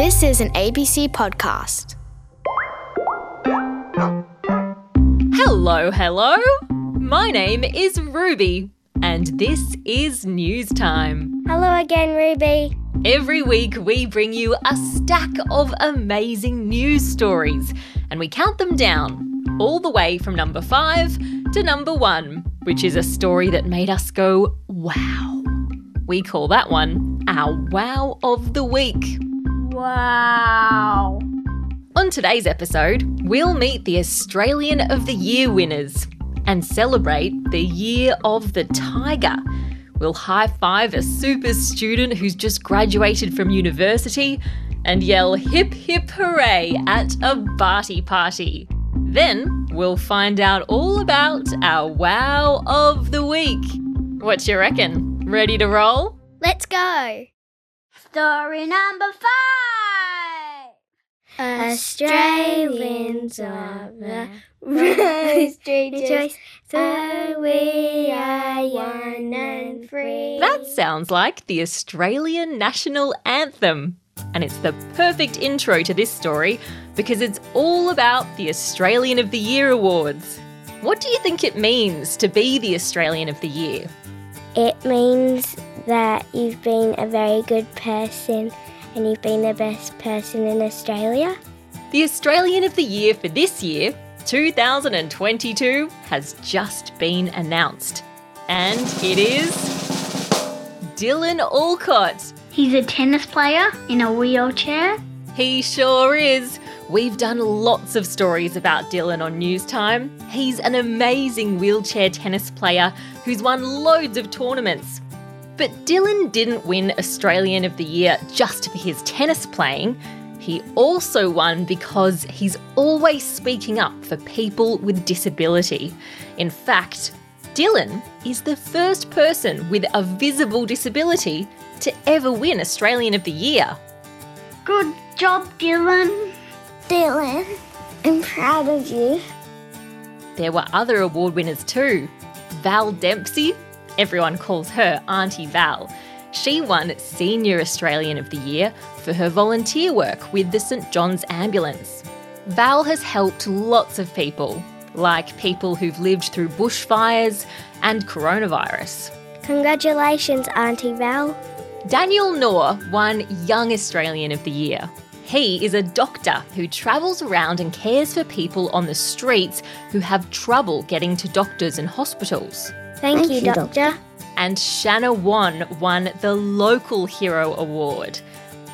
This is an ABC podcast. Hello, hello. My name is Ruby, and this is News Time. Hello again, Ruby. Every week, we bring you a stack of amazing news stories, and we count them down all the way from number five to number one, which is a story that made us go, wow. We call that one our Wow of the Week. Wow. On today's episode, we'll meet the Australian of the Year winners and celebrate the Year of the Tiger. We'll high five a super student who's just graduated from university and yell hip hip hooray at a Barty party. Then we'll find out all about our Wow of the Week. What you reckon? Ready to roll? Let's go. Story number five. Australians are the rose rejoice, so oh, we are young and free. That sounds like the Australian national anthem. And it's the perfect intro to this story because it's all about the Australian of the Year awards. What do you think it means to be the Australian of the Year? It means that you've been a very good person and you've been the best person in Australia. The Australian of the Year for this year, 2022, has just been announced. And it is Dylan Alcott. He's a tennis player in a wheelchair. He sure is. We've done lots of stories about Dylan on News Time. He's an amazing wheelchair tennis player who's won loads of tournaments. But Dylan didn't win Australian of the Year just for his tennis playing. He also won because he's always speaking up for people with disability. In fact, Dylan is the first person with a visible disability to ever win Australian of the Year. Good job, Dylan. Dylan, I'm proud of you. There were other award winners too. Val Dempsey, everyone calls her Auntie Val. She won Senior Australian of the Year for her volunteer work with the St John's Ambulance. Val has helped lots of people, like people who've lived through bushfires and coronavirus. Congratulations, Auntie Val. Daniel Nour won Young Australian of the Year. He is a doctor who travels around and cares for people on the streets who have trouble getting to doctors and hospitals. Thank, you, Doctor. And Shanna Whan won the Local Hero Award.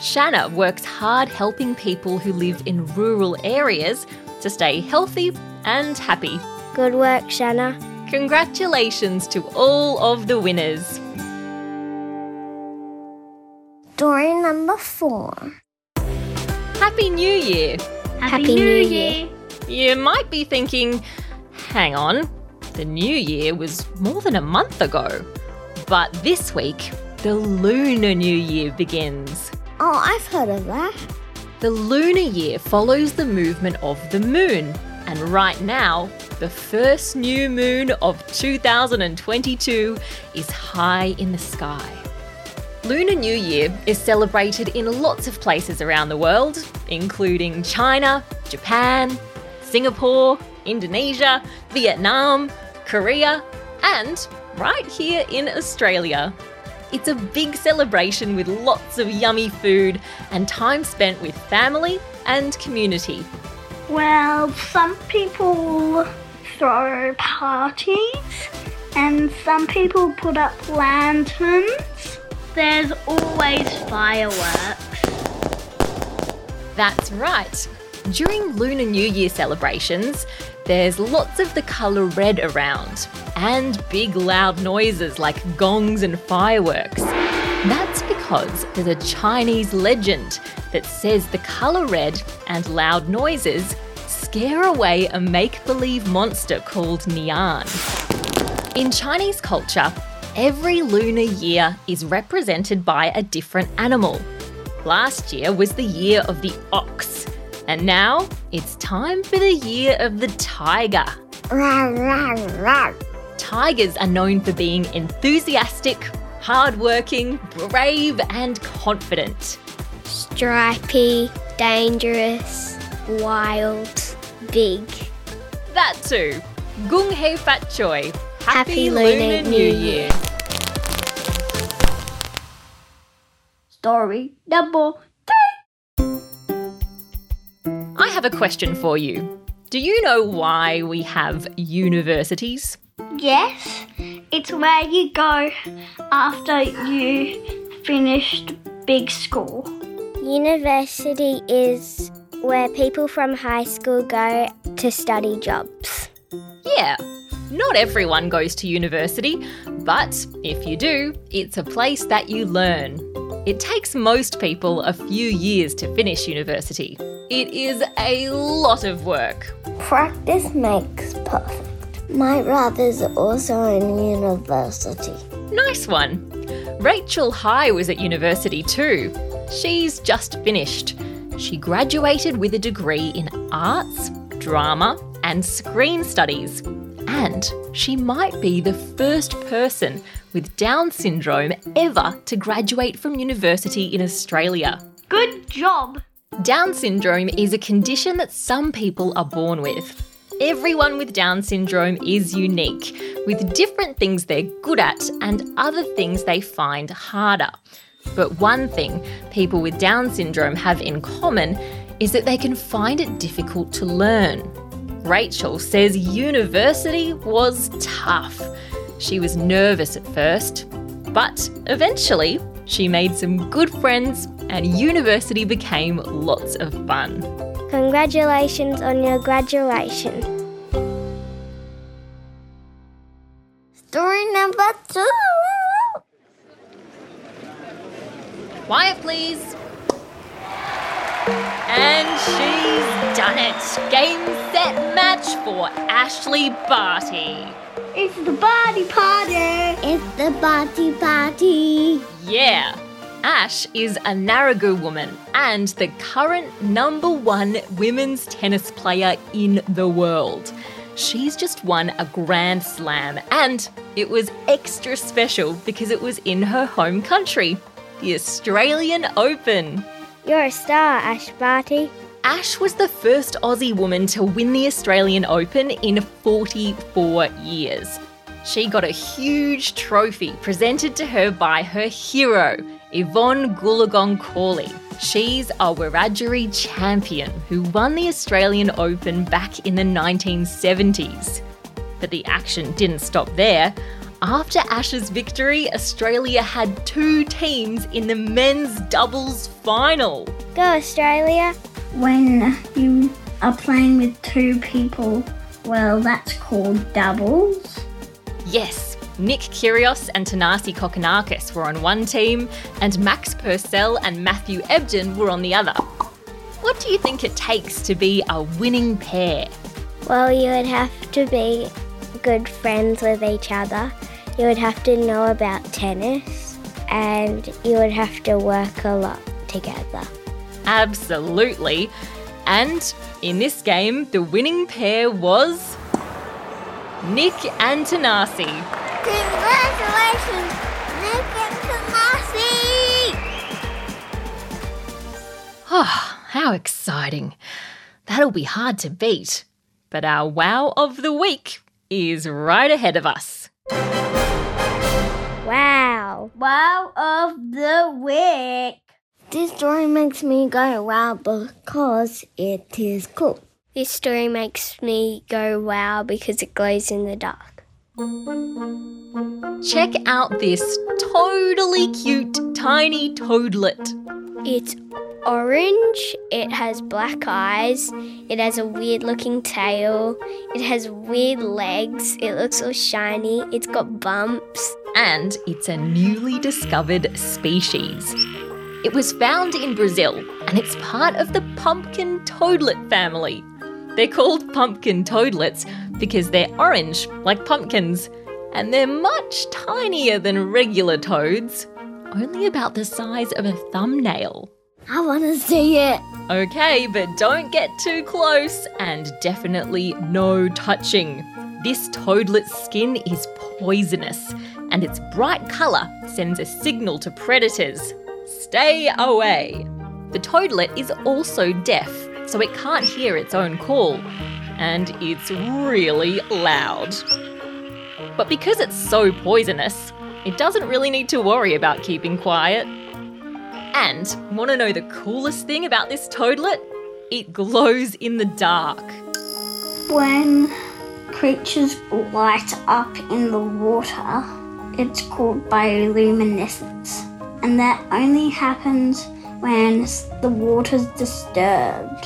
Shanna works hard helping people who live in rural areas to stay healthy and happy. Good work, Shanna. Congratulations to all of the winners. Story number four. Happy New Year! Happy New Year. You might be thinking, hang on, the new year was more than a month ago. But this week, the Lunar New Year begins. Oh, I've heard of that. The lunar year follows the movement of the moon, and right now, the first new moon of 2022 is high in the sky. Lunar New Year is celebrated in lots of places around the world, including China, Japan, Singapore, Indonesia, Vietnam, Korea, and right here in Australia. It's a big celebration with lots of yummy food and time spent with family and community. Well, some people throw parties and some people put up lanterns. There's always fireworks. That's right. During Lunar New Year celebrations, there's lots of the colour red around, and big loud noises like gongs and fireworks. That's because there's a Chinese legend that says the colour red and loud noises scare away a make believe monster called Nian. In Chinese culture, every lunar year is represented by a different animal. Last year was the year of the ox, and now it's time for the year of the tiger. Tigers are known for being enthusiastic, hardworking, brave, and confident. stripy, dangerous, wild, big. That too. Gung Hei Fat Choi. Happy Lunar New Year. Story number I have a question for you. Do you know why we have universities? Yes, it's where you go after you finished big school. University is where people from high school go to study jobs. Yeah, not everyone goes to university, but if you do, it's a place that you learn. It takes most people a few years to finish university. It is a lot of work. Practice makes perfect. My brother's also in university. Nice one. Rachel High was at university too. She's just finished. She graduated with a degree in arts, drama, and screen studies. And she might be the first person with Down syndrome ever to graduate from university in Australia. Good job. Down syndrome is a condition that some people are born with. Everyone with Down syndrome is unique, with different things they're good at and other things they find harder. But one thing people with Down syndrome have in common is that they can find it difficult to learn. Rachel says university was tough. She was nervous at first, but eventually she made some good friends and university became lots of fun. Congratulations on your graduation. Story number two. Quiet, please. And she's done it. Game, set, match for Ashley Barty. It's the Barty party. It's the Barty party. Yeah. Ash is a Ngarigo woman and the current number one women's tennis player in the world. She's just won a Grand Slam, and it was extra special because it was in her home country, the Australian Open. You're a star, Ash Barty. Ash was the first Aussie woman to win the Australian Open in 44 years. She got a huge trophy presented to her by her hero, Evonne Goolagong Cawley. She's a Wiradjuri champion who won the Australian Open back in the 1970s. But the action didn't stop there. After Ash's victory, Australia had two teams in the men's doubles final. Go, Australia. When you are playing with two people, well, that's called doubles. Yes, Nick Kyrgios and Thanasi Kokkinakis were on one team, and Max Purcell and Matthew Ebden were on the other. What do you think it takes to be a winning pair? Well, you would have to be good friends with each other. You would have to know about tennis, and you would have to work a lot together. Absolutely. And in this game, the winning pair was Nick and Thanasi. Congratulations, Nick and Thanasi! Oh, how exciting. That'll be hard to beat. But our wow of the week is right ahead of us. Wow. Wow of the week. This story makes me go wow because it is cool. This story makes me go wow because it glows in the dark. Check out this totally cute tiny toadlet. It's orange, it has black eyes, it has a weird looking tail, it has weird legs, it looks all shiny, it's got bumps. and it's a newly discovered species. It was found in Brazil and it's part of the pumpkin toadlet family. They're called pumpkin toadlets because they're orange, like pumpkins, and they're much tinier than regular toads, only about the size of a thumbnail. I want to see it. Okay, but don't get too close and definitely no touching. This toadlet's skin is poisonous and its bright colour sends a signal to predators stay away. The toadlet is also deaf, so it can't hear its own call. And it's really loud. But because it's so poisonous, it doesn't really need to worry about keeping quiet. And want to know the coolest thing about this toadlet? It glows in the dark. When creatures light up in the water, it's called bioluminescence. And that only happens when the water's disturbed.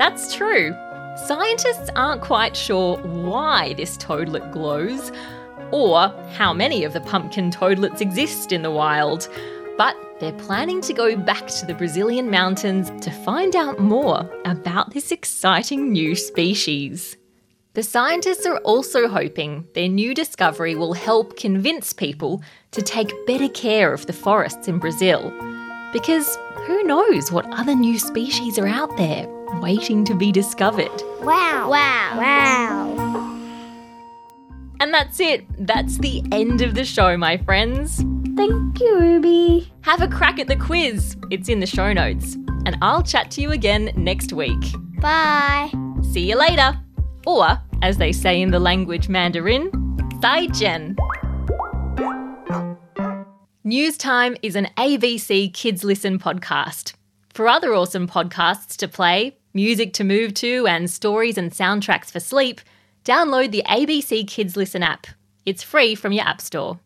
That's true. Scientists aren't quite sure why this toadlet glows, or how many of the pumpkin toadlets exist in the wild, but they're planning to go back to the Brazilian mountains to find out more about this exciting new species. The scientists are also hoping their new discovery will help convince people to take better care of the forests in Brazil. Because who knows what other new species are out there waiting to be discovered? Wow. Wow. Wow. And that's it. That's the end of the show, my friends. Thank you, Ruby. Have a crack at the quiz. It's in the show notes. And I'll chat to you again next week. Bye. See you later. Or, as they say in the language Mandarin, Jen. News Time is an ABC Kids Listen podcast. For other awesome podcasts to play, music to move to, and stories and soundtracks for sleep, download the ABC Kids Listen app. It's free from your App Store.